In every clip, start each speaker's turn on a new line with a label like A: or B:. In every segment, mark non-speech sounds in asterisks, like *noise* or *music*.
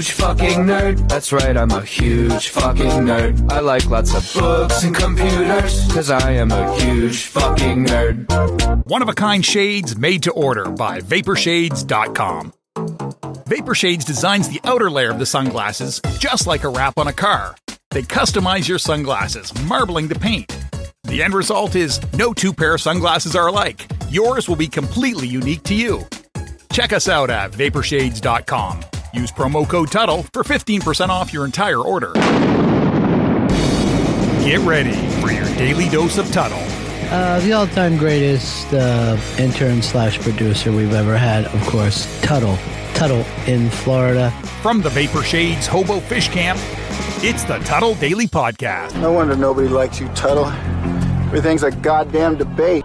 A: huge fucking nerd. That's right, I'm a huge fucking nerd. I like lots of books and computers, cause I am a huge fucking nerd.
B: One of a kind shades made to order by Vaporshades.com. Vaporshades designs the outer layer of the sunglasses just like a wrap on a car. They customize your sunglasses, marbling the paint. The end result is no two pair of sunglasses are alike. Yours will be completely unique to you. Check us out at vaporshades.com. Use promo code Tuddle for 15% off your entire order. Get ready for your daily dose of Tuddle.
C: Uh, the all-time greatest uh, intern slash producer we've ever had, of course, Tuddle. Tuddle in Florida.
B: From the Vapor Shades Hobo Fish Camp, it's the Tuddle Daily Podcast.
D: No wonder nobody likes you, Tuddle. Everything's a goddamn debate.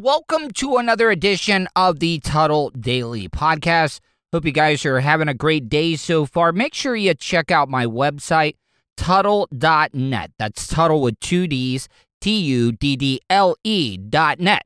E: Welcome to another edition of the Tuddle Daily Podcast. Hope you guys are having a great day so far. Make sure you check out my website, Tuddle.net. That's Tuddle with two D's, T U D D L E dot net.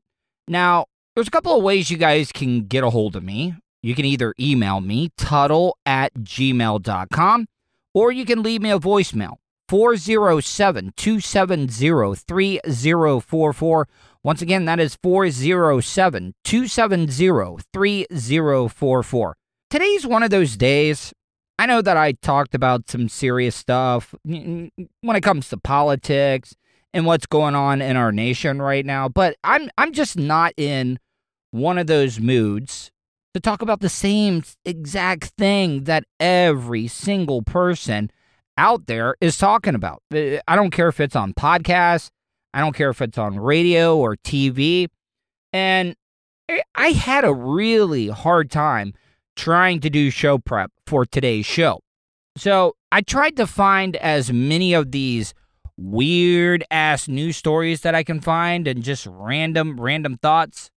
E: Now, there's a couple of ways you guys can get a hold of me. You can either email me, Tuddle at gmail.com, or you can leave me a voicemail, 407 270 3044. Once again, that is 407 270 3044. Today's one of those days. I know that I talked about some serious stuff when it comes to politics and what's going on in our nation right now, but I'm I'm just not in one of those moods to talk about the same exact thing that every single person out there is talking about. Uh, I don't care if it's on podcasts, I don't care if it's on radio or TV. And eh, I had a really hard time trying to do show prep for today's show. So I tried to find as many of these weird ass news stories that I can find and just random, random thoughts.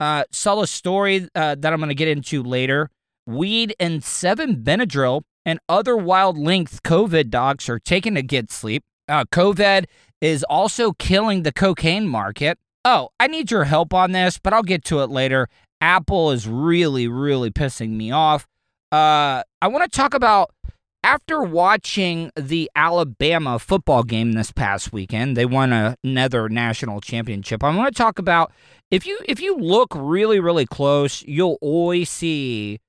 E: Uh, saw a story uh, that I'm going to get into later. Weed and seven Benadryl and other wild length COVID docs are taken to get sleep. Uh, COVID is also killing the cocaine market. Oh, I need your help on this, but I'll get to it later. Apple is really, really pissing me off. Uh, I want to talk about after watching the Alabama football game this past weekend. They won another national championship. I want to talk about if you if you look really, really close, you'll always see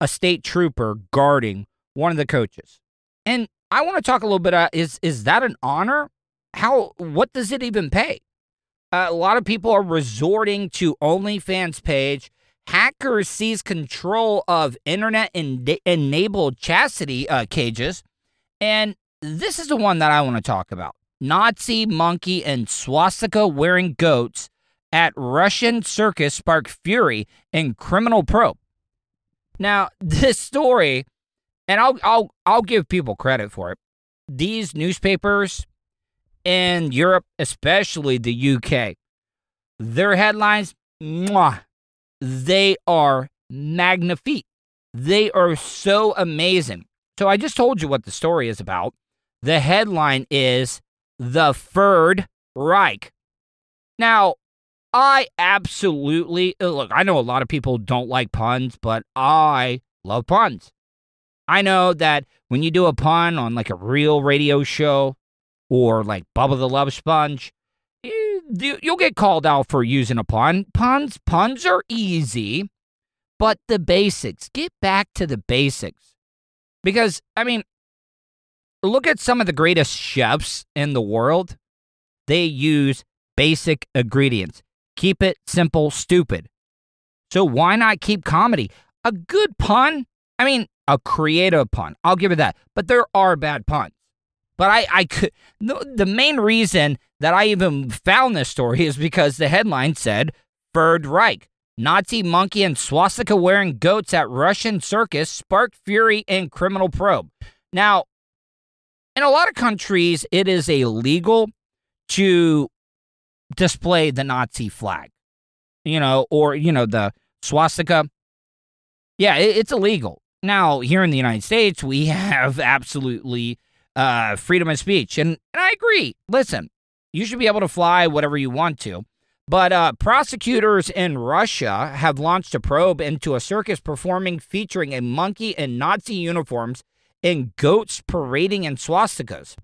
E: a state trooper guarding one of the coaches. And I want to talk a little bit about is is that an honor? How what does it even pay? Uh, a lot of people are resorting to OnlyFans page. Hackers seize control of internet enabled chastity uh, cages. And this is the one that I want to talk about. Nazi, monkey, and swastika wearing goats at Russian circus spark fury in criminal probe. Now, *laughs* this story, and I'll I'll I'll give people credit for it. These newspapers in Europe, especially the UK. Their headlines, mwah, they are magnifique. They are so amazing. So I just told you what the story is about. The headline is The Third Reich. Now, I absolutely uh, look, I know a lot of people don't like puns, but I love puns. I know that when you do a pun on like a real radio show, or like Bubba the Love Sponge, you'll get called out for using a pun. Puns, puns are easy, but the basics. Get back to the basics. Because, I mean, look at some of the greatest chefs in the world. They use basic ingredients. Keep it simple, stupid. So why not keep comedy? A good pun, I mean, a creative pun. I'll give it that. But there are bad puns. But I, I could. The main reason that I even found this story is because the headline said Third Reich. Nazi monkey and swastika wearing goats at Russian circus sparked fury in criminal probe. Now, in a lot of countries, it is illegal to display the Nazi flag, you know, or, you know, the swastika. Yeah, it, it's illegal. Now, here in the United States, we *laughs* have absolutely uh, freedom of speech. And, and I agree. Listen, you should be able to fly whatever you want to. But uh, prosecutors in Russia have launched a probe into a circus performing featuring a monkey in Nazi uniforms and goats parading in swastikas.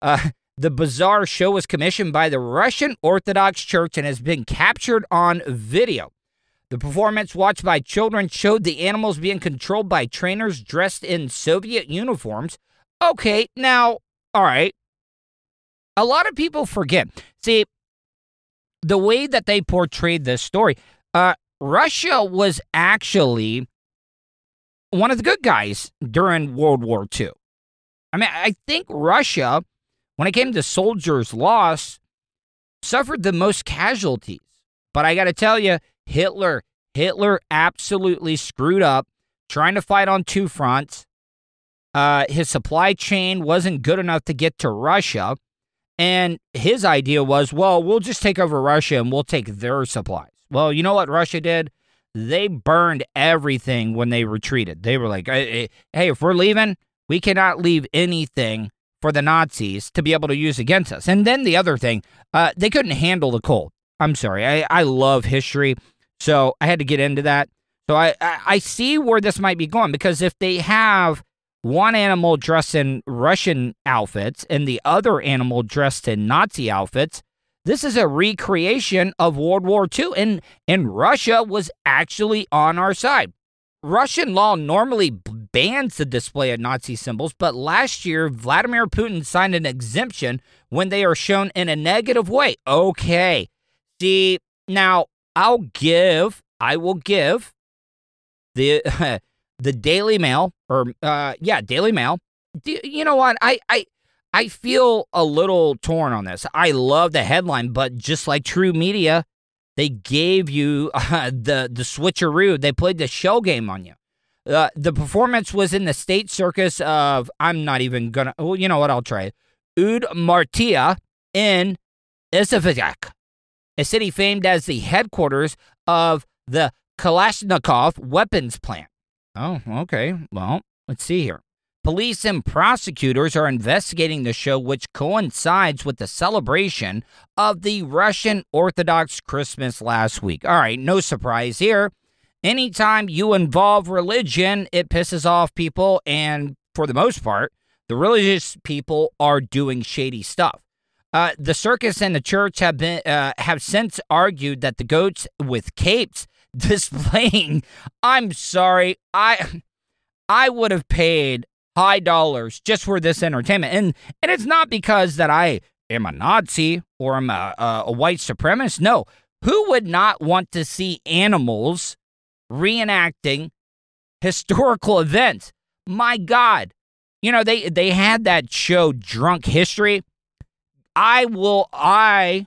E: Uh, the bizarre show was commissioned by the Russian Orthodox Church and has been captured on video. The performance, watched by children, showed the animals being controlled by trainers dressed in Soviet uniforms. Okay, now, all right. A lot of people forget. See, the way that they portrayed this story, uh, Russia was actually one of the good guys during World War II. I mean, I think Russia, when it came to soldiers' loss, suffered the most casualties. But I got to tell you, Hitler, Hitler absolutely screwed up trying to fight on two fronts. Uh, his supply chain wasn't good enough to get to Russia. And his idea was, well, we'll just take over Russia and we'll take their supplies. Well, you know what Russia did? They burned everything when they retreated. They were like, hey, if we're leaving, we cannot leave anything for the Nazis to be able to use against us. And then the other thing, uh, they couldn't handle the cold. I'm sorry. I, I love history. So I had to get into that. So I, I, I see where this might be going because if they have one animal dressed in Russian outfits and the other animal dressed in Nazi outfits, this is a recreation of World War II, and, and Russia was actually on our side. Russian law normally bans the display of Nazi symbols, but last year, Vladimir Putin signed an exemption when they are shown in a negative way. Okay. See, now I'll give, I will give the *laughs* the Daily Mail or uh yeah, Daily Mail. You know what? I I I feel a little torn on this. I love the headline, but just like true media, they gave you *laughs* uh, the the switcheroo. They played the shell game on you. Uh, the performance was in the state circus of I'm not even gonna. Well, you know what? I'll try. Udmurtia in Izhevsk a city famed as the headquarters of the Kalashnikov weapons plant. Oh, okay. Well, let's see here. Police and prosecutors are investigating the show, which coincides with the celebration of the Russian Orthodox Christmas last week. All right, no surprise here. Anytime you involve religion, it pisses off people, and for the most part, the religious people are doing shady stuff. Uh, the circus and the church have been uh, have since argued that the goats with capes displaying. *laughs* I'm sorry, I I would have paid high dollars just for this entertainment, and and it's not because that I am a Nazi or I'm a, a, a white supremacist. No, who would not want to see animals reenacting historical events? My God, you know they they had that show Drunk History I will I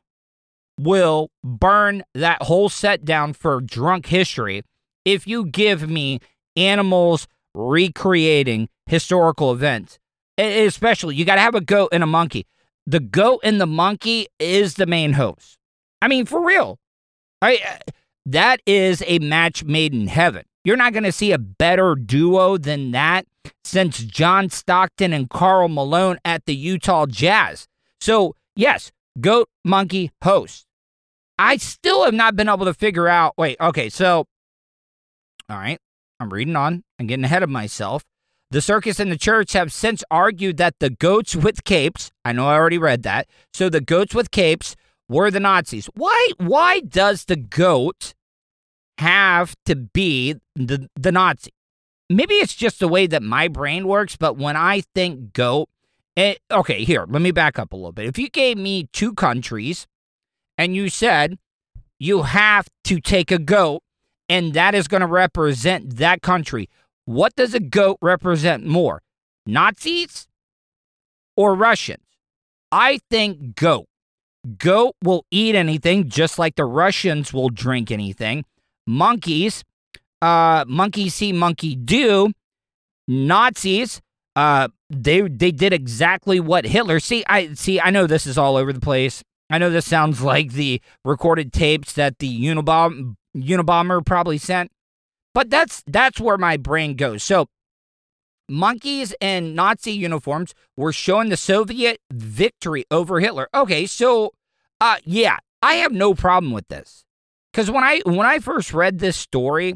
E: will burn that whole set down for drunk history if you give me animals recreating historical events. Especially, you got to have a goat and a monkey. The goat and the monkey is the main host. I mean, for real. I, that is a match made in heaven. You're not going to see a better duo than that since John Stockton and Karl Malone at the Utah Jazz. So, yes, goat, monkey, host. I still have not been able to figure out. Wait, okay, so, all right, I'm reading on. I'm getting ahead of myself. The circus and the church have since argued that the goats with capes, I know I already read that. So the goats with capes were the Nazis. Why why does the goat have to be the, the Nazi? Maybe it's just the way that my brain works, but when I think goat, it, eh, okay, here, let me back up a little bit. If you gave me two countries and you said you have to take a goat and that is going to represent that country, what does a goat represent more? Nazis or Russians? I think goat. Goat will eat anything just like the Russians will drink anything. Monkeys, uh, monkey see, monkey do. Nazis, uh, they they did exactly what Hitler. See, I see. I know this is all over the place. I know this sounds like the recorded tapes that the Unabom Unabomber probably sent, but that's that's where my brain goes. So, monkeys in Nazi uniforms were showing the Soviet victory over Hitler. Okay, so, uh, yeah, I have no problem with this. Cuz when I when I first read this story,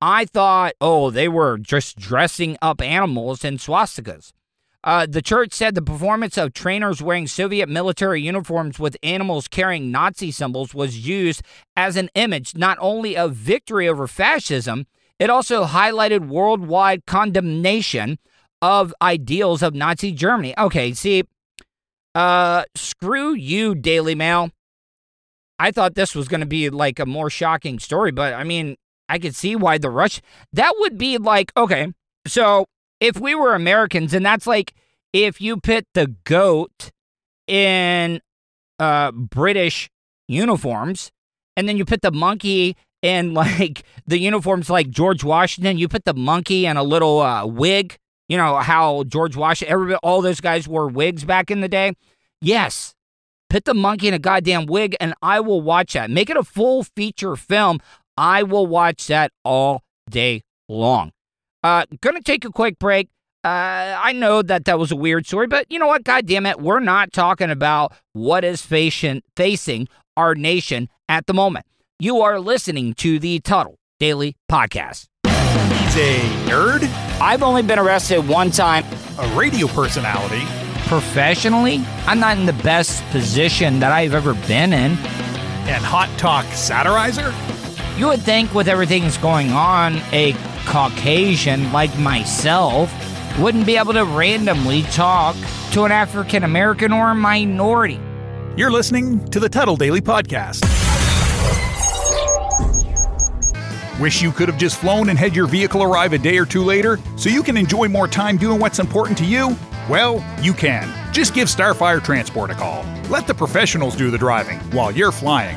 E: I thought, "Oh, they were just dressing up animals in swastikas." Uh, the church said the performance of trainers wearing Soviet military uniforms with animals carrying Nazi symbols was used as an image not only of victory over fascism, it also highlighted worldwide condemnation of ideals of Nazi Germany. Okay, see, uh, screw you, Daily Mail. I thought this was going to be like a more shocking story, but I mean, I could see why the rush. That would be like, okay, so if we were Americans, and that's like if you put the goat in uh, British uniforms, and then you put the monkey in *laughs* like the uniforms like George Washington, you put the monkey in a little uh, wig. You know how George Washington, everybody, all those guys wore wigs back in the day. Yes, put the monkey in a goddamn wig, and I will watch that. Make it a full feature film. I will watch that all day long. Uh, gonna take a quick break. Uh, I know that that was a weird story, but you know what? God damn it, we're not talking about what is facing facing our nation at the moment. You are listening to the Tuddle Daily Podcast.
B: He's a nerd,
E: I've only been arrested one time
B: a radio personality,
E: professionally. I'm not in the best position that I've ever been in.
B: and hot talk satirizer.
E: You would think, with everything that's going on, a Caucasian like myself wouldn't be able to randomly talk to an African American or a minority.
B: You're listening to the Tuddle Daily Podcast. Wish you could have just flown and had your vehicle arrive a day or two later so you can enjoy more time doing what's important to you? Well, you can. Just give Starfire Transport a call. Let the professionals do the driving while you're flying.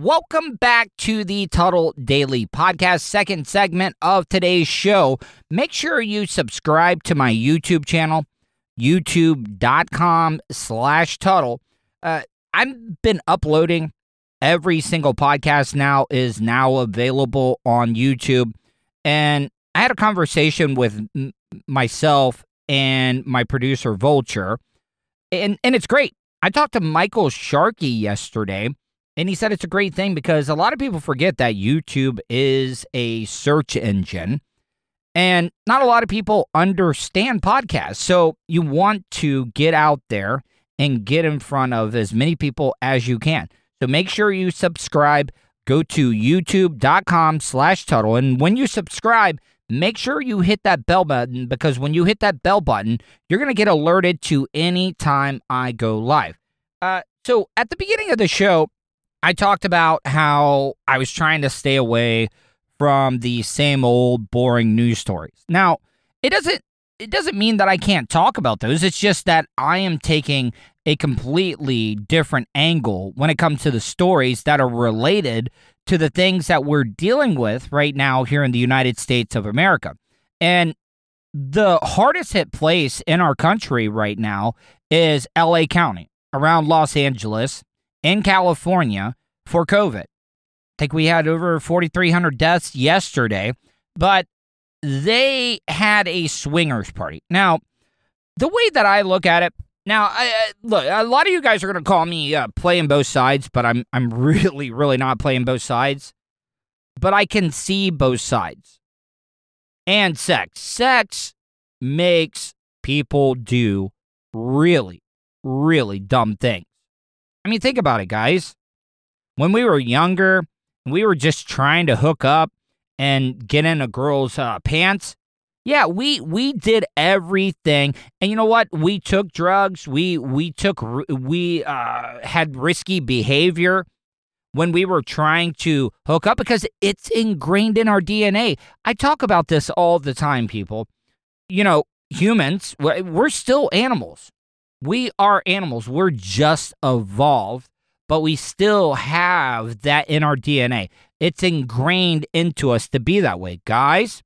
E: Welcome back to the Tuddle Daily Podcast, second segment of today's show. Make sure you subscribe to my YouTube channel, youtube.com slash Tuddle. Uh, I've been uploading every single podcast now is now available on YouTube. And I had a conversation with myself and my producer, Vulture, and, and it's great. I talked to Michael Sharkey yesterday and he said it's a great thing because a lot of people forget that YouTube is a search engine and not a lot of people understand podcasts. So you want to get out there and get in front of as many people as you can. So make sure you subscribe. Go to youtube.com slash Tuddle. And when you subscribe, make sure you hit that bell button because when you hit that bell button, you're going to get alerted to any time I go live. Uh, so at the beginning of the show, I talked about how I was trying to stay away from the same old boring news stories. Now, it doesn't it doesn't mean that I can't talk about those. It's just that I am taking a completely different angle when it comes to the stories that are related to the things that we're dealing with right now here in the United States of America. And the hardest hit place in our country right now is LA County, around Los Angeles, in California for COVID. I think we had over 4,300 deaths yesterday, but they had a swingers party. Now, the way that I look at it, now, I, I- look, a lot of you guys are going to call me uh, playing both sides, but I'm I'm *laughs* really, really not playing both sides. But I can see both sides. And sex, sex makes people do really, really dumb things. I mean, think about it, guys. When we were younger, we were just trying to hook up and get in a girl's uh, pants. Yeah, we we did everything, and you know what? We took drugs. We we took we uh, had risky behavior when we were trying to hook up because it's ingrained in our DNA. I talk about this all the time, people. You know, humans, we're we're still animals. We are animals. We're just evolved but we still have that in our DNA. It's ingrained into us to be that way. Guys,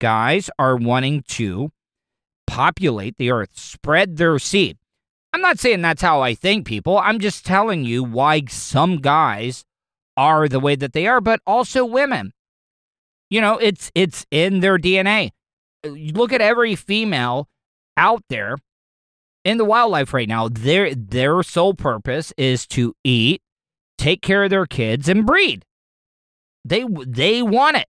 E: guys are wanting to populate the earth, spread their seed. I'm not saying that's how I think, people. I'm just telling you why some guys are the way that they are, but also women. You know, it's it's in their DNA. Uh, look at every female out there in the wildlife right now. Their their sole purpose is to eat, take care of their kids, and breed. They they want it.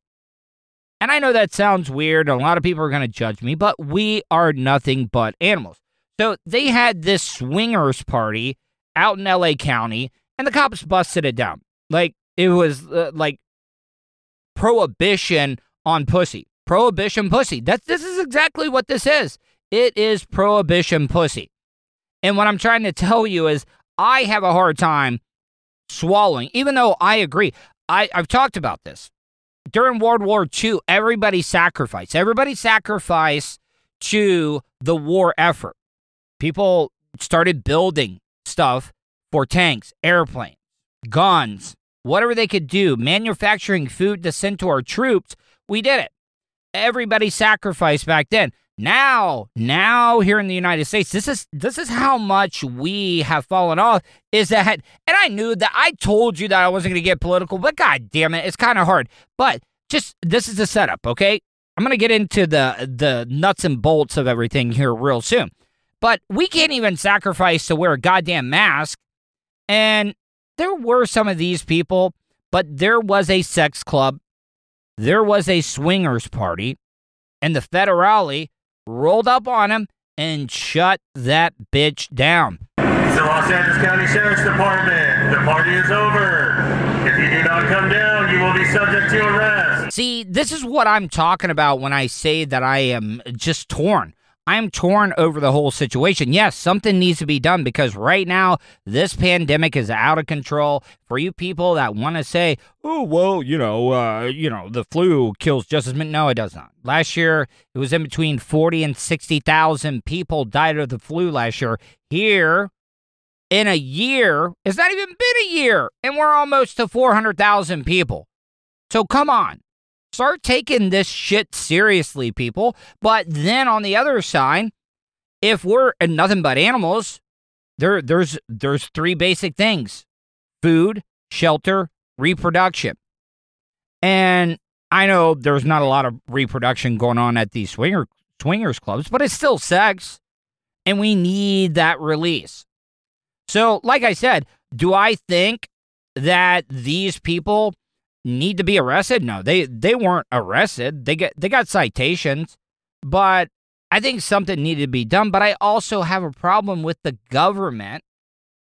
E: And I know that sounds weird, and a lot of people are going to judge me, but we are nothing but animals. So they had this swingers party out in LA County, and the cops busted it down. Like it was uh, like prohibition on pussy. Prohibition pussy. That's this is exactly what this is. It is prohibition pussy. And what I'm trying to tell you is I have a hard time swallowing, even though I agree. I, I've talked about this. During World War II, everybody sacrificed. Everybody sacrificed to the war effort. People started building stuff for tanks, airplanes, guns, whatever they could do, manufacturing food to send to our troops. We did it. Everybody sacrificed back then. Now, now here in the United States, this is this is how much we have fallen off. Is that, and I knew that I told you that I wasn't going to get political, but god damn it, it's kind of hard. But just this is the setup, okay? I'm going to get into the the nuts and bolts of everything here real soon. But we can't even sacrifice to wear a goddamn mask. And there were some of these people, but there was a sex club, there was a swingers party, and the federale rolled up on him and shut that bitch down.
F: It's the Los Angeles County Sheriff's Department. The party is over. If you do not come down, you will be subject to arrest.
E: See, this is what I'm talking about when I say that I am just torn. I'm torn over the whole situation. Yes, something needs to be done because right now this pandemic is out of control. For you people that want to say, "Oh, well, you know, uh, you know, the flu kills just as many," no, it does not. Last year, it was in between forty and sixty thousand people died of the flu last year. Here, in a year, it's not even been a year, and we're almost to four hundred thousand people. So come on, Start taking this shit seriously, people. But then on the other side, if we're nothing but animals, there there's there's three basic things: food, shelter, reproduction. And I know there's not a lot of reproduction going on at these swinger swingers clubs, but it's still sex. And we need that release. So, like I said, do I think that these people need to be arrested? No, they they weren't arrested. They get they got citations, but I think something needed to be done. But I also have a problem with the government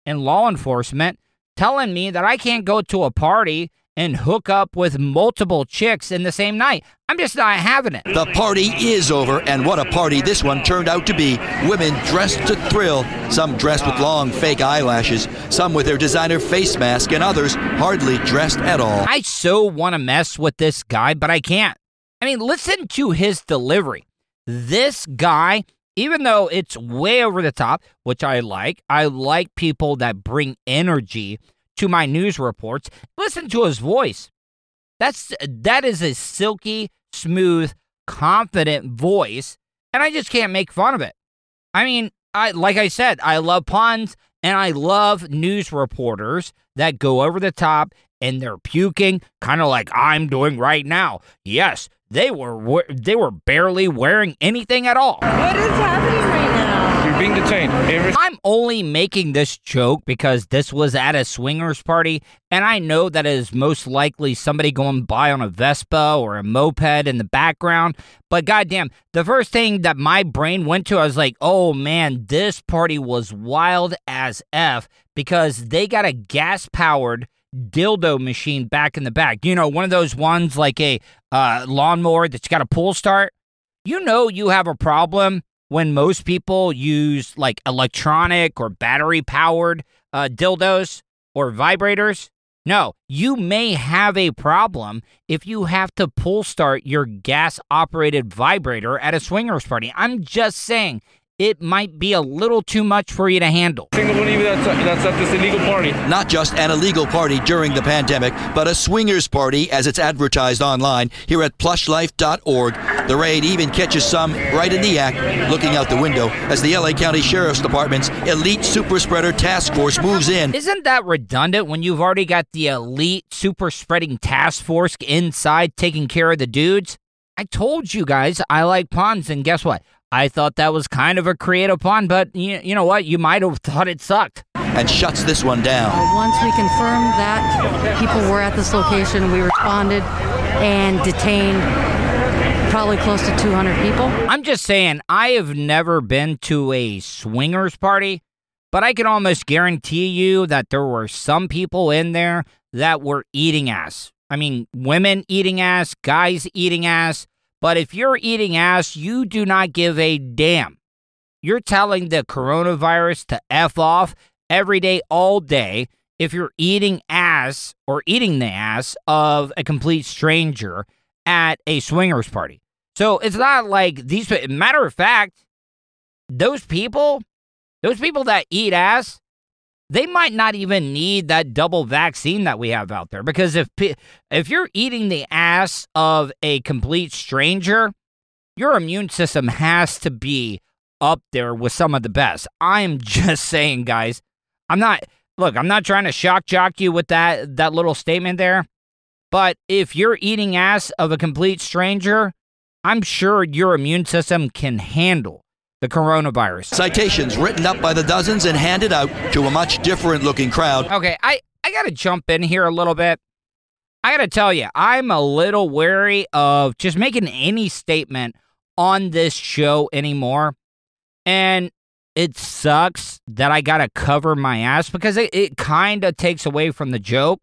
E: and law enforcement telling me that I can't go to a party and hook up with multiple chicks in the same night. I'm just not having it.
G: The party is over, and what a party this one turned out to be. Women dressed to thrill, some dressed with long fake eyelashes, some with their designer face mask, and others hardly dressed at all.
E: I so want to mess with this guy, but I can't. I mean, listen to his delivery. This guy, even though it's way over the top, which I like, I like people that bring energy to my news reports. Listen to his voice. That's that is a silky, smooth, confident voice, and I just can't make fun of it. I mean, I like I said, I love puns and I love news reporters that go over the top and they're puking, kind of like I'm doing right now. Yes, they were they were barely wearing anything at all.
H: What is happening right now?
I: You're being detained. Every-
E: I'm only making this joke because this was at a swingers party, and I know that it is most likely somebody going by on a Vespa or a moped in the background. But goddamn, the first thing that my brain went to, I was like, oh man, this party was wild as F because they got a gas powered dildo machine back in the back. You know, one of those ones like a uh, lawnmower that's got a pull start. You know, you have a problem when most people use like electronic or battery powered uh, dildos or vibrators. No, you may have a problem if you have to pull start your gas operated vibrator at a swingers party. I'm just saying it might be a little too much for you to handle.
I: Single believe that's, that's at this illegal party.
G: Not just an illegal party during the pandemic, but a swingers party as it's advertised online here at plushlife.org. The raid even catches some right in the act, looking out the window as the LA County Sheriff's Department's elite super spreader task force moves in.
E: Isn't that redundant when you've already got the elite super spreading task force inside taking care of the dudes? I told you guys I like puns, and guess what? I thought that was kind of a creative pun, but you, you know what? You might have thought it sucked.
G: And shuts this one down.
J: Once we confirmed that people were at this location, we responded and detained probably close to 200 people.
E: I'm just saying, I have never been to a swingers party, but I can almost guarantee you that there were some people in there that were eating ass. I mean, women eating ass, guys eating ass. But if you're eating ass, you do not give a damn. You're telling the coronavirus to F off every day, all day, if you're eating ass or eating the ass of a complete stranger at a swingers party. So it's not like these, matter of fact, those people, those people that eat ass, they might not even need that double vaccine that we have out there because if if you're eating the ass of a complete stranger, your immune system has to be up there with some of the best. I'm *laughs* just saying, guys. I'm not look, I'm not trying to shock jock you with that that little statement there. But if you're eating ass of a complete stranger, I'm sure your immune system can handle the coronavirus.
G: Citations written up by the dozens and handed out to a much different looking crowd.
E: Okay, I, I got to jump in here a little bit. I got to tell you, I'm a little wary of just making any statement on this show anymore. And it sucks that I got to cover my ass because it, it kind of takes away from the joke.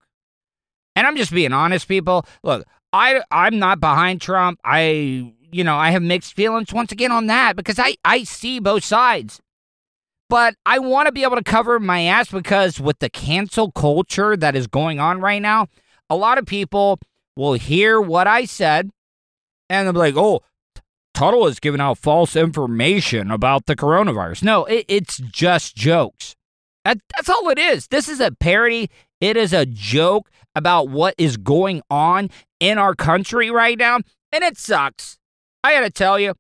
E: And I'm just being honest, people. Look, I I'm not behind Trump. I you know, I have mixed feelings once again on that because I, I see both sides. But I want to be able to cover my ass because with the cancel culture that is going on right now, a lot of people will hear what I said and they'll be like, oh, Tuddle is giving out false information about the coronavirus. No, it, it's just jokes. That, that's all it is. This is a parody. It is a joke about what is going on in our country right now. And it sucks. I gotta tell you,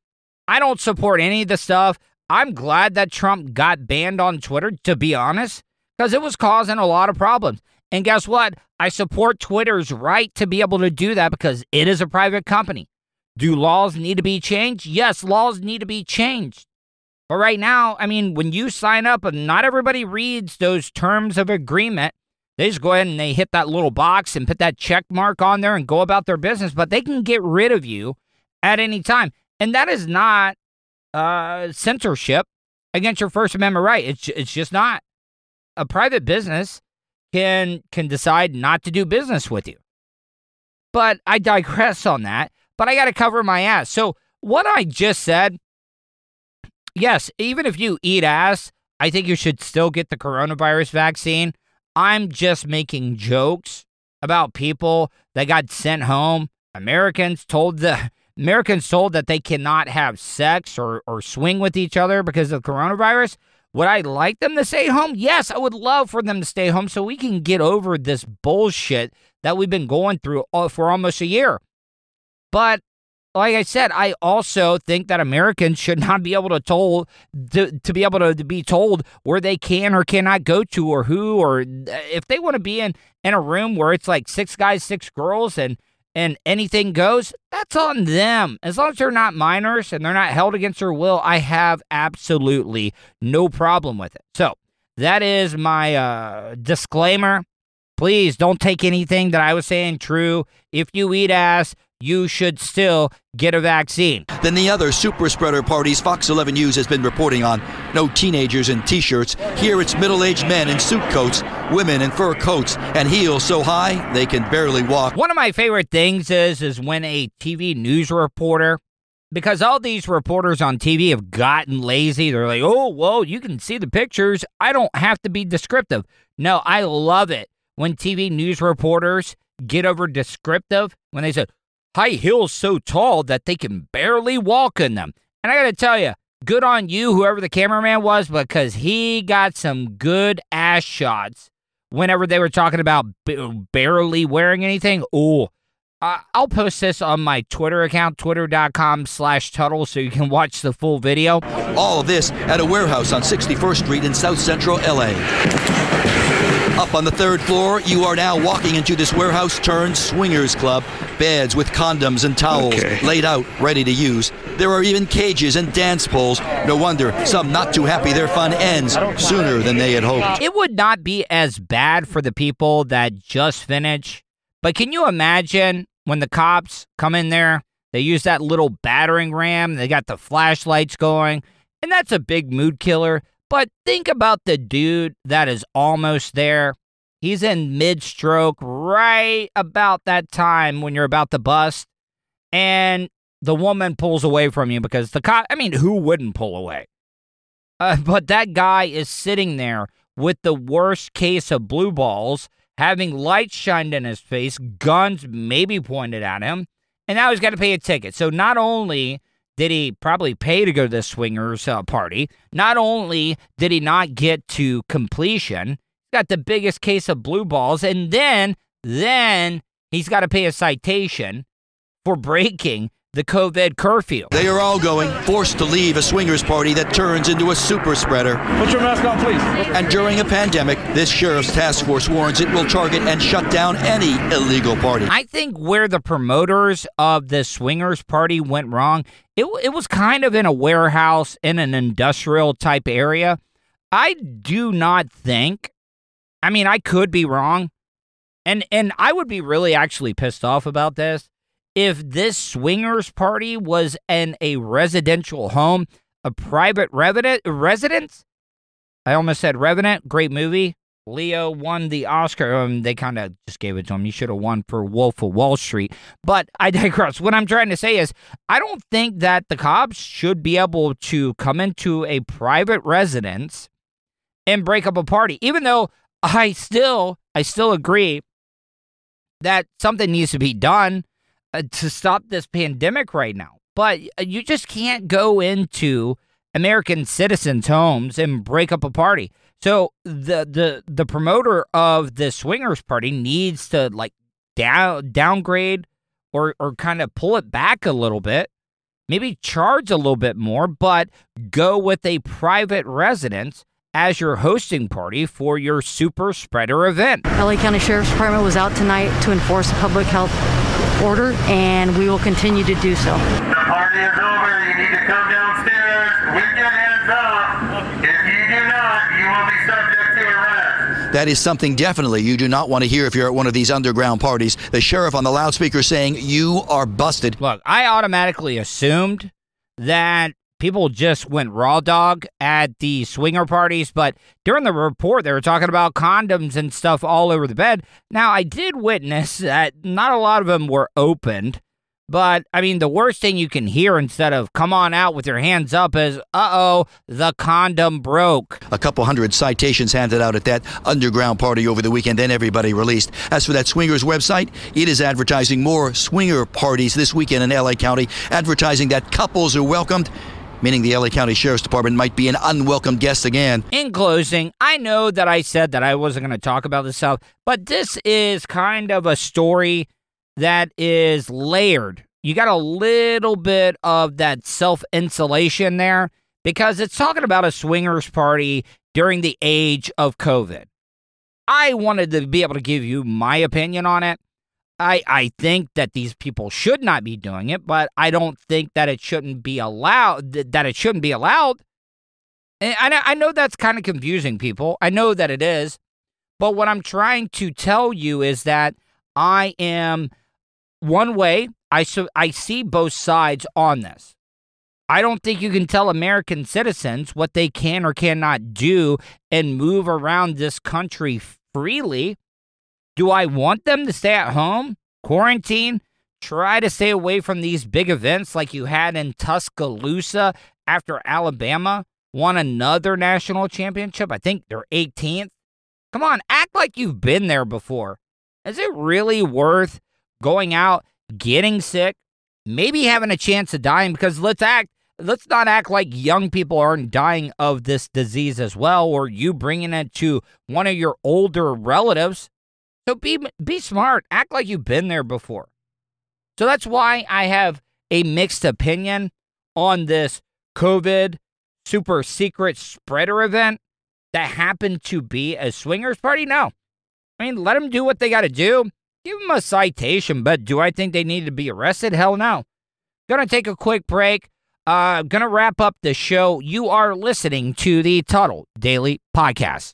E: I don't support any of the stuff. I'm glad that Trump got banned on Twitter, to be honest, because it was causing a lot of problems. And guess what? I support Twitter's right to be able to do that because it is a private company. Do laws need to be changed? Yes, laws need to be changed. But right now, I mean, when you sign up, and not everybody reads those terms of agreement, they just go ahead and they hit that little box and put that check mark on there and go about their business, but they can get rid of you at any time. And that is not uh, censorship against your First Amendment right. It's, it's just not. A private business can can decide not to do business with you. But I digress on that. But I got to cover my ass. So what I just said, yes, even if you eat ass, I think you should still get the coronavirus vaccine. I'm just making jokes about people that got sent home. Americans told the Americans told that they cannot have sex or, or swing with each other because of coronavirus. Would I like them to stay home? Yes, I would love for them to stay home so we can get over this bullshit that we've been going through uh, for almost a year. But like I said, I also think that Americans should not be able to told to, to be able to, to be told where they can or cannot go to or who or if they want to be in in a room where it's like six guys, six girls and and anything goes, that's on them. As long as they're not minors and they're not held against their will, I have absolutely no problem with it. So that is my uh, disclaimer. Please don't take anything that I was saying true. If you eat ass, you should still get a vaccine.
G: Then the other super spreader parties Fox 11 News has been reporting on. No teenagers in t shirts. Here it's middle aged men in suit coats, women in fur coats, and heels so high they can barely walk.
E: One of my favorite things is, is when a TV news reporter because all these reporters on TV have gotten lazy. They're like, oh, well, you can see the pictures. I don't have to be descriptive. No, I love it when TV news reporters get over descriptive when they say, high heels so tall that they can barely walk in them. And I got to tell you, good on you, whoever the cameraman was, because he got some good ass shots whenever they were talking about b- barely wearing anything. Oh, uh, I'll post this on my Twitter account, twitter.com slash Tuddle, so you can *laughs* watch the full video.
G: All this at a warehouse on 61st Street in South Central LA. Up on the third floor, you are now walking into this warehouse turned swingers club. Beds with condoms and towels laid out, ready to use. There are even cages and dance poles. No wonder some not too happy their fun ends sooner than they had hoped.
E: It would not be as bad for the people that just finished, but can you imagine when the cops come in there? They use that little battering ram, they got the flashlights going, and that's a big mood killer. But think about the dude that is almost there. He's in mid stroke right about that time when you're about to bust, and the woman pulls away from you because the cop, I mean, who wouldn't pull away? Uh, *laughs* but that guy is sitting there with the worst case of blue balls, having lights shined in his face, guns maybe pointed at him, and now he's got to pay a ticket. So not only did he probably pay to go to the swingers uh, party, not only did he not get to completion, got the biggest case of blue balls, and then then he's got to pay a citation for breaking the COVID curfew.
G: They are all going, forced to leave a swingers party that turns into a super spreader.
I: Put your mask on, please.
G: And during a pandemic, this sheriff's task force warns it will target and shut down any illegal party.
E: I think where the promoters of the swingers party went wrong, it, it was kind of in a warehouse in an industrial type area. I do not think, I mean, I could be wrong. And and I would be really actually pissed off about this if this swingers party was in a residential home, a private resident residence. I almost said Revenant, great movie. Leo won the Oscar. Um, they kind of just gave it to him. He should have won for Wolf of Wall Street. But I *laughs* digress. What I'm trying to say is, I don't think that the cops should be able to come into a private residence and break up a party. Even though I still, I still agree that something needs to be done uh, to stop this pandemic right now. But uh, you just can't go into American citizens' homes and break up a party. So the the the promoter of the swingers party needs to like down downgrade or or kind of pull it back a little bit. Maybe charge a little bit more, but go with a private residence as your hosting party for your super spreader event.
J: LA County Sheriff's Department was out tonight to enforce public health order, and we will continue to do so.
F: The party is over. You need to come downstairs with your hands up. If you do not, you will be subject to arrest.
G: That is something definitely you do not want to hear if you're at one of these underground parties. The sheriff on the loudspeaker saying, You are busted.
E: Look, I automatically assumed that people just went raw dog at the swinger parties, but during the report, they were talking about condoms and stuff all over the bed. Now, I did witness that not a lot of them were opened, but I mean, the worst thing you can hear instead of come on out with your hands up is, uh oh, the condom broke.
G: A couple hundred citations handed out at that underground party over the weekend, then everybody released. As for that swingers website, it is advertising more swinger parties this weekend in LA County, advertising that couples are welcomed meaning the LA County Sheriff's Department might be an unwelcome guest again.
E: In closing, I know that I said that I wasn't going to talk about the South, but this is kind of a story that is layered. You got a little bit of that self insulation there because it's talking about a swingers party during the age of COVID. I wanted to be able to give you my opinion on it. I, I think that these people should not be doing it, but I don't think that it shouldn't be allowed. That it shouldn't be allowed. And I, I know that's kind of confusing, people. I know that it is, but what I'm trying to tell you is that I am one way. I so I see both sides on this. I don't think you can tell American citizens what they can or cannot do and move around this country freely do I want them to stay at home, quarantine, try to stay away from these big events like you had in Tuscaloosa after Alabama won another national championship? I think they're 18th. Come on, act like you've been there before. Is it really worth going out, getting sick, maybe having a chance of dying? Because let's act let's not act like young people aren't dying of this disease as well, or you bringing it to one of your older relatives. So be be smart. Act like you've been there before. So that's why I have a mixed opinion on this COVID super secret spreader event that happened to be a swingers party. No, I mean let them do what they got to do. Give them a citation, but do I think they need to be arrested? Hell no. Gonna take a quick break. Uh, gonna wrap up the show. You are listening to the Tuddle Daily Podcast.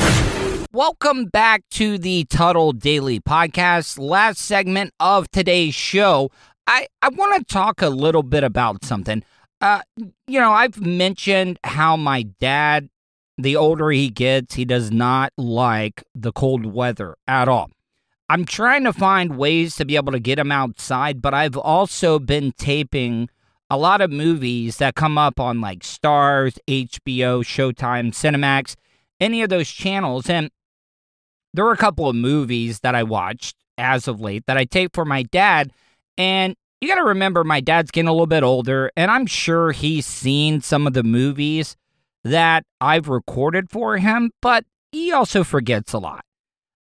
E: Welcome back to the Tuddle Daily Podcast. Last segment of today's show. I, I want to talk a little bit about something. Uh, you know, I've mentioned how my dad, the older he gets, he does not like the cold weather at all. I'm trying to find ways to be able to get him outside, but I've also been taping a lot of movies that come up on like Starz, HBO, Showtime, Cinemax, any of those channels. And there were a couple of movies that I watched as of late that I taped for my dad. And you got to remember, my dad's getting a little bit older, and I'm sure he's seen some of the movies that I've recorded for him, but he also forgets a lot.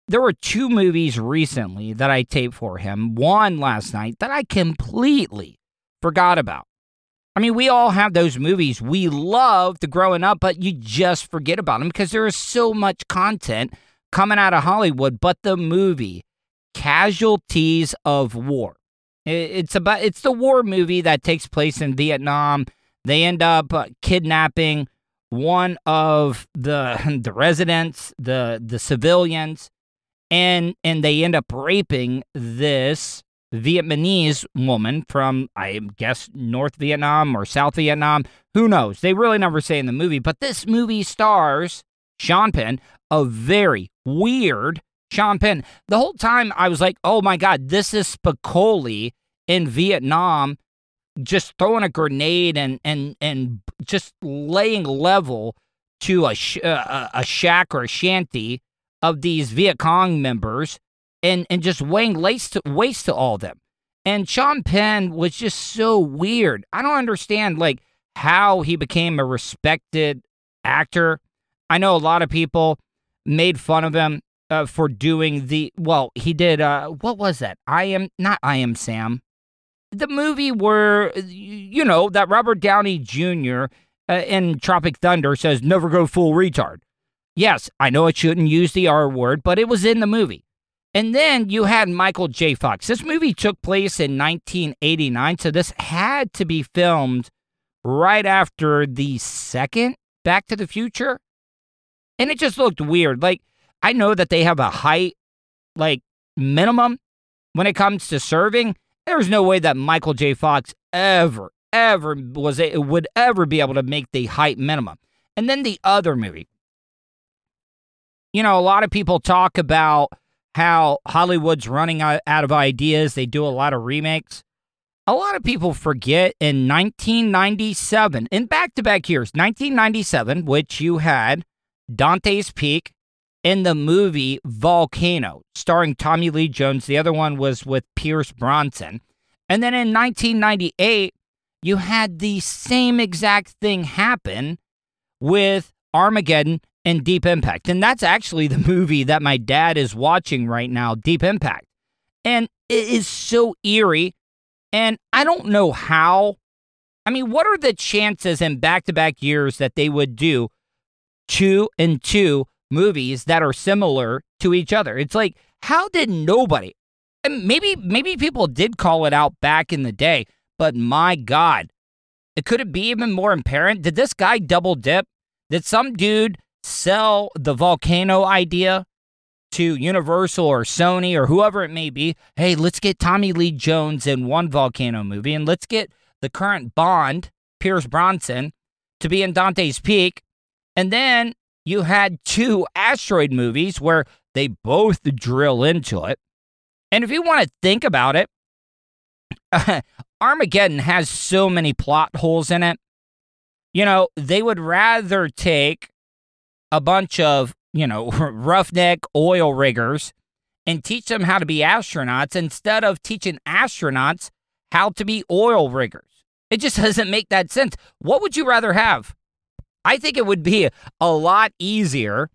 E: There were two movies recently that I taped for him, one last night that I completely forgot about. I mean, we all have those movies we loved growing up, but you just forget about them because there is so much content coming out of Hollywood. But the movie, Casualties of War, it's about it's the war movie that takes place in Vietnam. They end up uh, kidnapping one of the *laughs* the residents, the the civilians, and and they end up raping this Vietnamese woman from I guess North Vietnam or South Vietnam. Who knows? They really never say in the movie, but this movie stars Sean Penn, a very weird Sean Penn. The whole time I was like, "Oh my god, this is Spicoli in Vietnam just throwing a grenade and and and just laying level to a sh- uh, a shack or a shanty of these Viet Cong members and and just weighing waste to, waste to all them. And Sean Penn was just so weird. I don't understand like how he became a respected actor. I know a lot of people made fun of him uh, for doing the well. He did uh, what was that? I am not. I am Sam. The movie where you know that Robert Downey Jr. Uh, in Tropic Thunder says never go full retard. Yes, I know it shouldn't use the R word, but it was in the movie. And then you had Michael J. Fox. This movie took place in 1989, so this had to be filmed right after the second Back to the Future. And it just looked weird. Like, I know that they have a height, like, minimum when it comes to serving. There's no way that Michael J. Fox ever, ever was a, would ever be able to make the height minimum. And then the other movie. You know, a lot of people talk about how Hollywood's running out of ideas. They do a lot of remakes. A lot of people forget in 1997, in back to back years, 1997, which you had Dante's Peak in the movie Volcano, starring Tommy Lee Jones. The other one was with Pierce Bronson. And then in 1998, you had the same exact thing happen with Armageddon and Deep Impact. And that's actually the *laughs* movie that my dad is watching right now, Deep Impact. And it is so eerie. And I don't know how. I mean, what are the chances in back to back years that they would do two and two movies that are similar to each other. It's like, how did nobody? And maybe maybe people did call it out back in the day, but my God, it could it be even more apparent? Did this guy double dip? Did some dude sell the volcano idea to Universal or Sony or whoever it may be? Hey, let's get Tommy Lee Jones in one volcano movie and let's get the current Bond, Pierce Bronson, to be in Dante's Peak. And then you had two asteroid movies where they both drill into it. And if you want to think about it, *laughs* Armageddon has so many plot holes in it. You know, they would rather take a bunch of, you know, *laughs* roughneck oil riggers and teach them how to be astronauts instead of teaching astronauts how to be oil riggers. It just *laughs* doesn't make that sense. What would you rather have? I think it would be a lot easier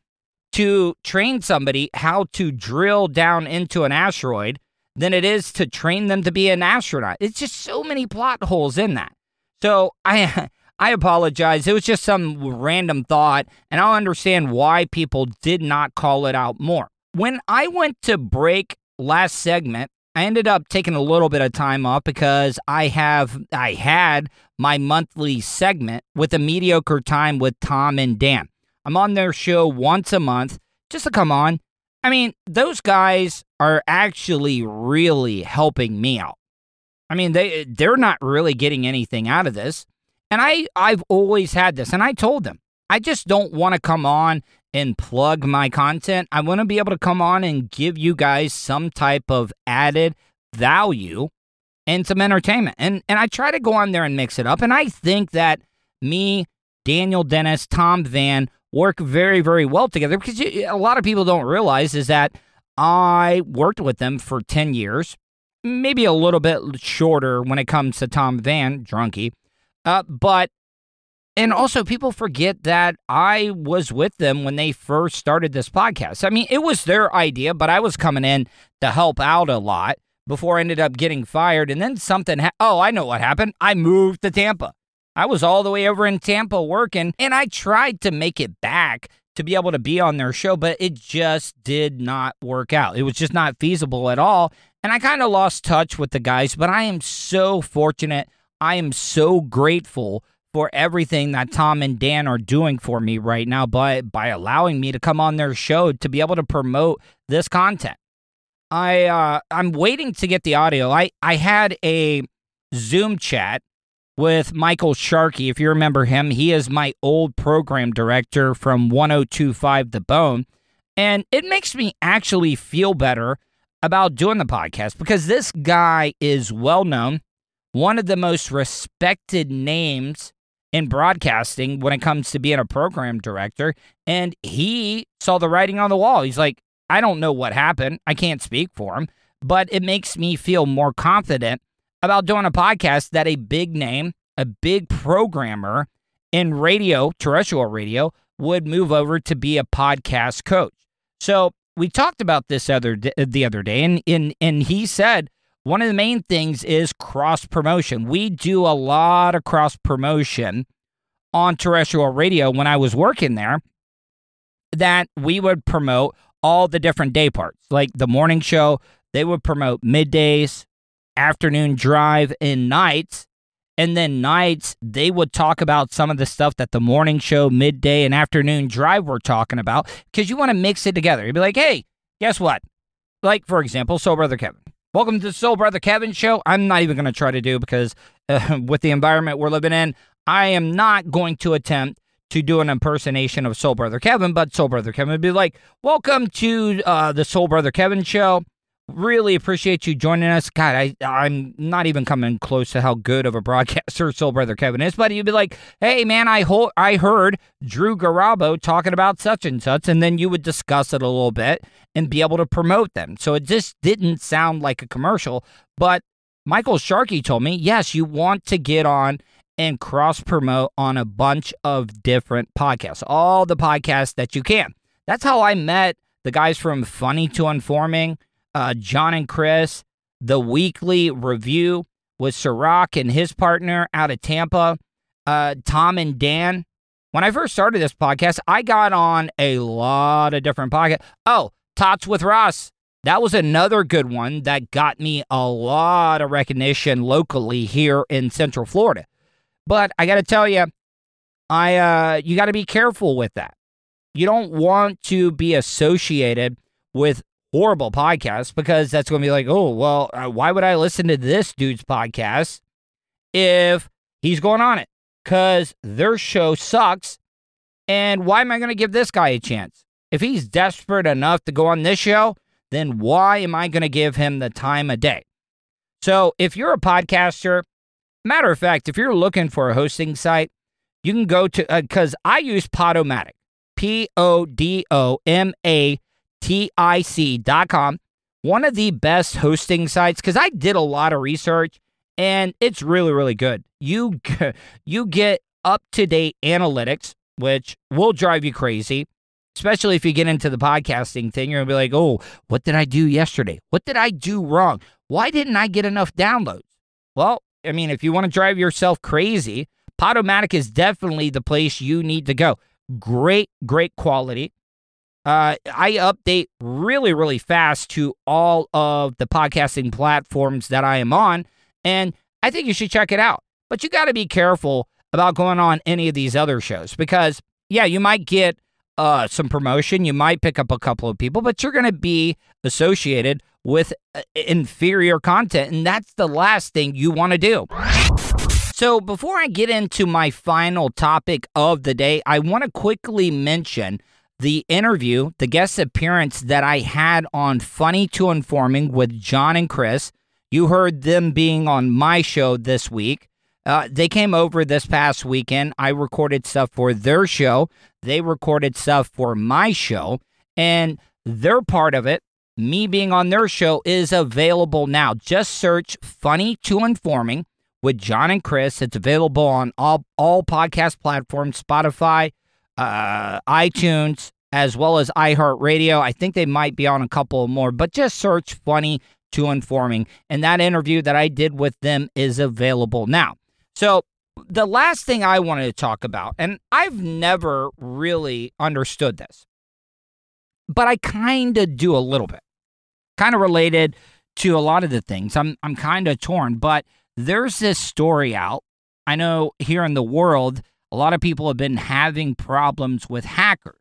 E: to train somebody how to drill down into an asteroid than it is to train them to be an astronaut. It's just so many plot holes in that. So I *laughs* I apologize. It was just some random thought, and I'll understand why people did not call it out more. When I went to break last segment, I ended up taking a little bit of time off because I have I had my monthly segment with a mediocre time with Tom and Dan. I'm on their show once a month just to come on. I mean, those guys are actually really helping me out. I mean, they they're not really getting anything out of this. And I I've always had this and I told them, I just don't want to come on and plug my content. I want to be able to come on and give you guys some type of added value and some entertainment. And and I try to go on there and mix it up. And I think that me, Daniel Dennis, Tom Van work very very well together because you, a lot of people don't realize is that I worked with them for 10 years, maybe a little bit shorter when it comes to Tom Van, drunky. Uh, but and also, people forget that I was with them when they first started this podcast. I mean, it was their idea, but I was coming in to help out a lot before I ended up getting fired. And then something, ha- oh, I know what happened. I moved to Tampa. I was all the way over in Tampa working, and I tried to make it back to be able to be on their show, but it just did not work out. It was just not feasible at all. And I kind of lost touch with the guys, but I am so fortunate. I am so grateful for everything that Tom and Dan are doing for me right now by by allowing me to come on their show to be able to promote this content. I uh, I'm waiting to get the audio. I I had a Zoom chat with Michael Sharkey. If you remember him, he is my old program director from 1025 The Bone. And it makes me actually feel better about doing the podcast because this guy is well known, one of the most respected names in broadcasting when it comes to being a program director. And he saw the writing on the wall. He's like, I don't know what happened. I can't speak for him, but it makes me feel more confident about doing a podcast that a big name, a big programmer in radio, terrestrial radio, would move over to be a podcast coach. So we talked about this other the other day, and and and he said one of the main things is cross promotion. We do a lot of cross promotion on terrestrial radio when I was working there that we would promote all the different day parts. Like the morning show, they would promote middays, afternoon drive, and nights. And then nights, they would talk about some of the stuff that the morning show, midday, and afternoon drive were talking about because you want to mix it together. You'd be like, hey, guess what? Like, for example, Soul Brother Kevin. Welcome to the Soul Brother Kevin show. I'm not even going to try to do because uh, *laughs* with the environment we're living in, I am not going to attempt to do an impersonation of Soul Brother Kevin, but Soul Brother Kevin would be like, Welcome to uh, the Soul Brother Kevin show. Really appreciate you joining us. God, I, I'm not even coming close to how good of a broadcaster *laughs* Soul Brother Kevin is, but you'd be like, hey, man, I, ho- I heard Drew Garabo talking about such and such, and then you would discuss it a little bit and be able to promote them. So it just didn't sound like a commercial. But Michael Sharkey told me, yes, you want to get on and cross promote on a bunch of different podcasts, all the podcasts that you can. That's how I met the guys from Funny to Informing uh, John and Chris, the weekly review with Ciroc and his partner out of Tampa, uh, Tom and Dan. when I first started this podcast, I got on a lot of different podcasts. Oh, Tots with Ross. That was another good one that got me a lot of recognition locally here in Central Florida. But I got to tell you, I uh, you got to be careful with that. You don't want to be associated with horrible podcasts because that's going to be like, oh, well, uh, why would I listen to this dude's podcast if he's going on it? Because their show sucks. And why am I going to give this guy a chance? If he's desperate enough to go on this show, then why am I going to give him the time of day? So if you're a podcaster, matter of fact, if you're looking for a hosting site, you can go to, because uh, I use Podomatic, P O D O M A T I C dot com. One of the best hosting sites, because I did a lot of research and it's really, really good. You, you get up to date analytics, which will drive you crazy especially if you get into the podcasting thing, you're gonna be like, oh, what did I do yesterday? What did I do wrong? Why didn't I get enough downloads? Well, I mean, if you want to drive yourself crazy, Podomatic is definitely the place you need to go. Great, great quality. Uh, I update really, really fast to all of the podcasting platforms that I am on, and I think you should check it out. But you got to be careful about going on any of these other shows because, yeah, you might get uh, some promotion. You might pick up a couple of people, but you're going to be associated with uh, inferior content. And that's the last thing you want to do. So, before I get into my final topic of the day, I want to quickly mention the interview, the guest appearance that I had on Funny to Informing with John and Chris. You heard them being on my show this week. Uh, they came over this past weekend. I recorded stuff for their show. They recorded stuff for my show. And their part of it, me being on their show, is available now. Just search Funny to Informing with John and Chris. It's available on all, all podcast platforms Spotify, uh, iTunes, as well as iHeartRadio. I think they might be on a couple more, but just search Funny to Informing. And that interview that I did with them is available now. So, the last thing I wanted to talk about, and I've never really understood this, but I kind of do a little bit, kind of related to a lot of the things. I'm I'm kind of torn, but there's this story out. I know here in the world, a lot of people have been having problems with hackers.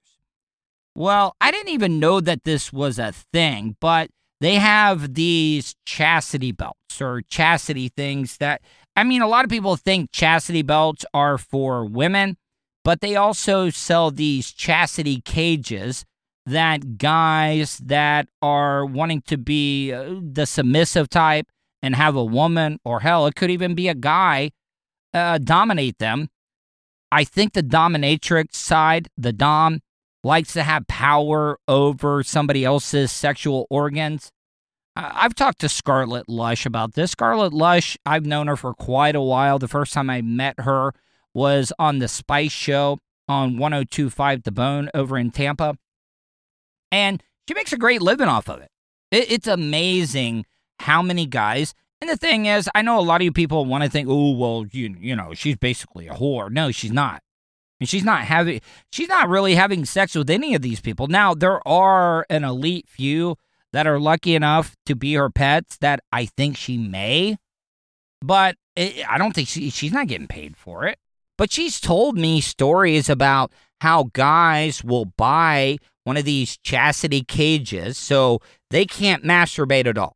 E: Well, I didn't even know that this was a thing, but they have these chastity belts or chastity things that I mean, a lot of people think chastity belts are for women, but they also sell these chastity cages that guys that are wanting to be uh, the submissive type and have a woman, or hell, it could even be a guy, uh, dominate them. I think the dominatrix side, the Dom, likes to have power over somebody else's sexual organs. I've talked to Scarlett Lush about this. Scarlett Lush, I've known her for quite a while. The first time I met her was on the Spice Show on 1025 The Bone over in Tampa. And she makes a great living off of it. It's amazing how many guys. And the thing is, I know a lot of you people want to think, oh, well, you, you know, she's basically a whore. No, she's not. And she's not having, she's not really having sex with any of these people. Now, there are an elite few that are lucky enough to be her pets that I think she may, but it, I don't think she, she's not getting paid for it. But she's told me stories about how guys will buy one of these chastity cages so they can't masturbate at all.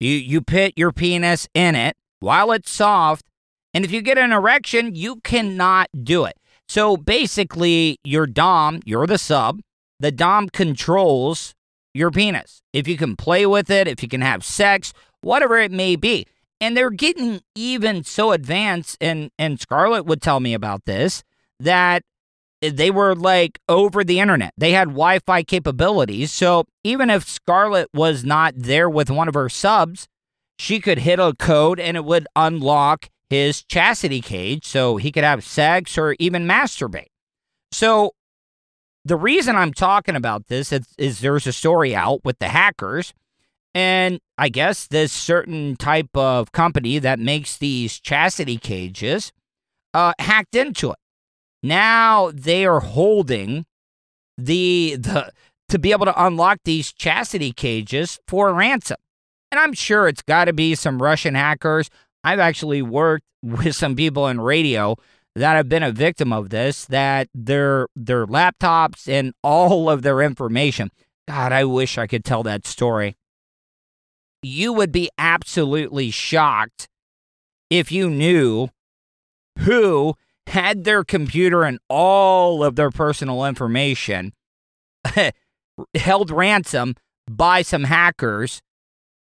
E: You, you put your penis in it while it's soft, and if you get an erection, you cannot do it. So basically, your Dom, you're the sub, the Dom controls your penis. If you can play with it, if you can have sex, whatever it may be. And they're getting even so advanced, and, and Scarlett would tell me about this, that they were like over the internet. They had Wi Fi capabilities. So even if Scarlett was not there with one of her subs, she could hit a code and it would unlock his chastity cage so he could have sex or even masturbate. So the reason I'm talking about this is, is there's a story out with the hackers, and I guess this certain type of company that makes these chastity cages uh, hacked into it. Now they are holding the the to be able to unlock these chastity cages for ransom. And I'm sure it's got to be some Russian hackers. I've actually worked *laughs* with some people in radio that have been a victim of this that their their laptops and all of their information. God, I wish I could tell that story. You would be absolutely shocked if you knew who had their computer and all of their personal information *laughs* held ransom by some hackers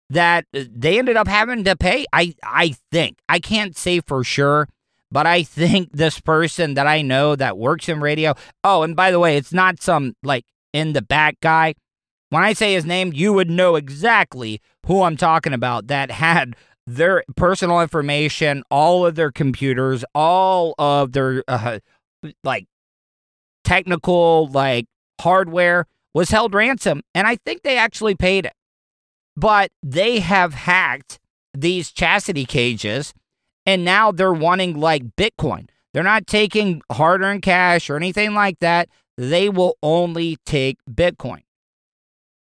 E: that uh, they ended up having to pay. I I think I can't say for sure, but I think this person that I know that works in radio. Oh, and by the way, it's not some like in the back guy. When I say his name, you would know exactly who I'm talking about. That *laughs* had their personal information, all of their computers, all of their uh, like technical like hardware was held ransom, and I think they actually paid it. But they have hacked these chastity cages, and now they're wanting like Bitcoin. They're not taking hard earned cash or anything like that. They will only take Bitcoin.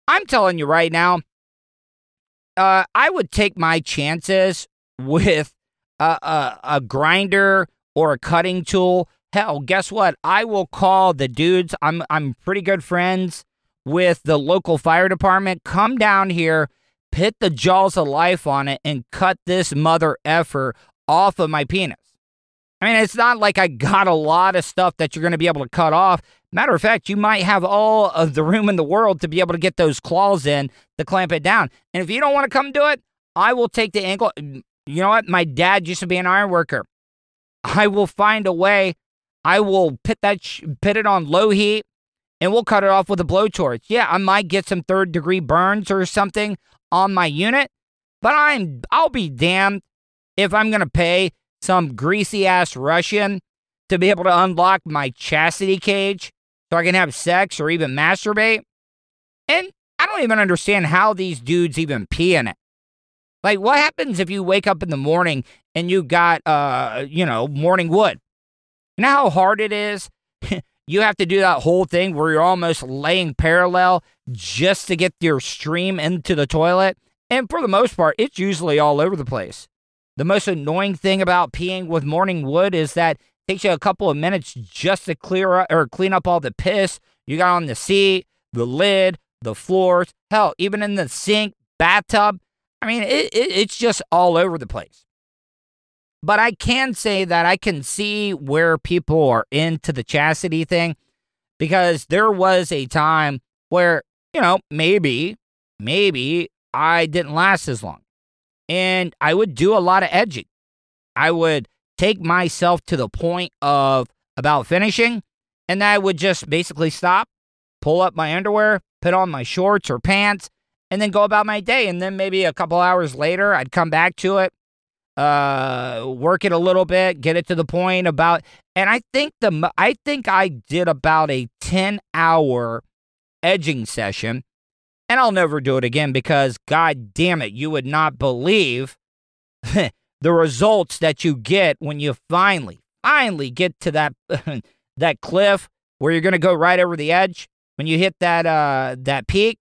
E: I'm telling you right now, uh, I would take my chances with a, a, a grinder or a cutting tool. Hell, guess what? I will call the dudes. I'm I'm pretty good friends with the local fire department. Come down here, pit the jaws of life on it, and cut this mother effer off of my penis. I mean, it's not like I got a lot of stuff that you're going to be able to cut off. Matter of fact, you might have all of the room in the world to be able to get those claws in to clamp it down. And if you don't want to come do it, I will take the ankle. Mm, you know what? My dad used to be an iron worker. I will find a way. I will put that sh- put it on low heat and we'll cut it off with a blowtorch. Yeah, I might get some third degree burns or something on my unit, but I'm I'll be damned if I'm gonna pay some greasy ass Russian to be able to unlock my chastity cage so I can have sex or even masturbate. And I don't even understand how these dudes even pee in it. Like, what happens if you wake up in the morning and you got, uh, you know, morning wood? You know how hard it is *laughs* you have to do that whole thing where you're almost laying parallel just to get your stream into the toilet. And for the most part, it's usually all over the place. The most annoying thing about peeing with morning wood is that takes you a couple of minutes just to clear up or clean up all the piss you got on the seat, the lid, the floors, hell, even in the sink, bathtub. I mean, it, it, it's just all over the place. But I can say that I can see where people are into the chastity thing because there was a time where, you know, maybe, maybe I didn't last as long. And I would do a lot of edging. I would take myself to the point of about finishing, and I would just basically stop, pull up my underwear, put on my shorts or pants, and then go about my day. And then maybe a couple hours later, I'd come back to it, uh, work it a little bit, get it to the point about. And I think the I think I did about a ten hour edging session, and I'll never do it again because God damn it, you would not believe *laughs* the results that you get when you finally finally get to that *laughs* that cliff where you're gonna go right over the edge when you hit that uh that peak.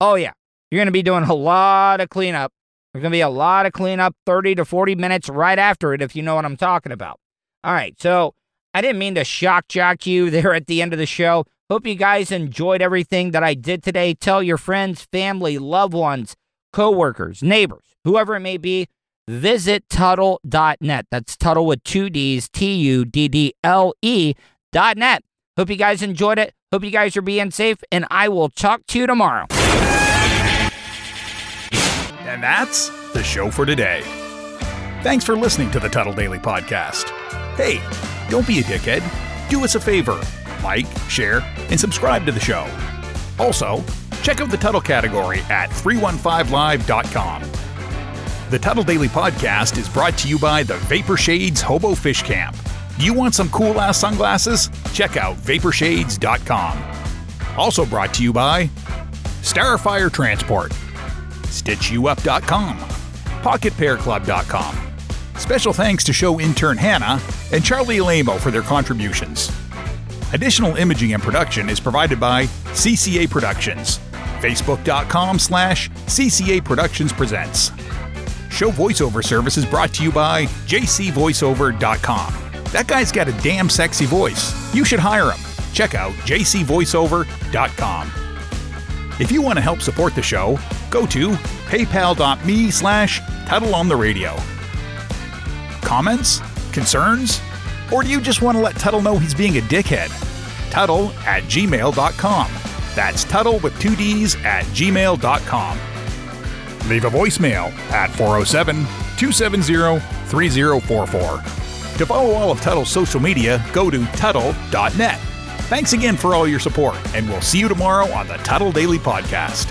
E: Oh yeah, you're gonna be doing a lot of cleanup there's going to be a lot of cleanup 30 to 40 minutes right after it, if you know what I'm talking about. All right, so I didn't mean to shock jock you *laughs* there at the end of the show. Hope you guys enjoyed everything that I did today. Tell your friends, family, loved ones, coworkers, neighbors, whoever it may be, visit Tuddle.net. That's Tuddle with two D's, T U D D L E dot net. Hope you guys enjoyed it. Hope you guys are being safe, and I will talk to you tomorrow.
B: And that's the show for today. Thanks for listening to the Tuddle Daily Podcast. Hey, don't be a dickhead. Do us a favor like, share, and subscribe to the show. Also, check out the Tuddle category at 315live.com. The Tuddle Daily Podcast is brought to you by the Vapor Shades Hobo Fish Camp. Do you want some cool ass sunglasses? Check out vaporshades.com. Also brought to you by Starfire Transport, StitchYouUp.com, PocketPairClub.com, Special thanks to show intern Hannah and Charlie Alamo for their contributions. Additional imaging and production is provided by CCA Productions. Facebook.com slash CCA Productions Presents. Show voiceover service is brought to you by jcvoiceover.com. That guy's got a damn sexy voice. You should hire him. Check out jcvoiceover.com. If you want to help support the show, go to paypal.me slash Tuddle on the radio. Comments? Concerns? Or do you just want to let Tuddle know he's being a dickhead? Tuddle at gmail.com. That's Tuddle with two D's at gmail.com. Leave a voicemail at 407 270 3044. To follow all of Tuddle's social media, go to Tuddle.net. Thanks again for all your support, and we'll see you tomorrow on the Tuddle Daily Podcast.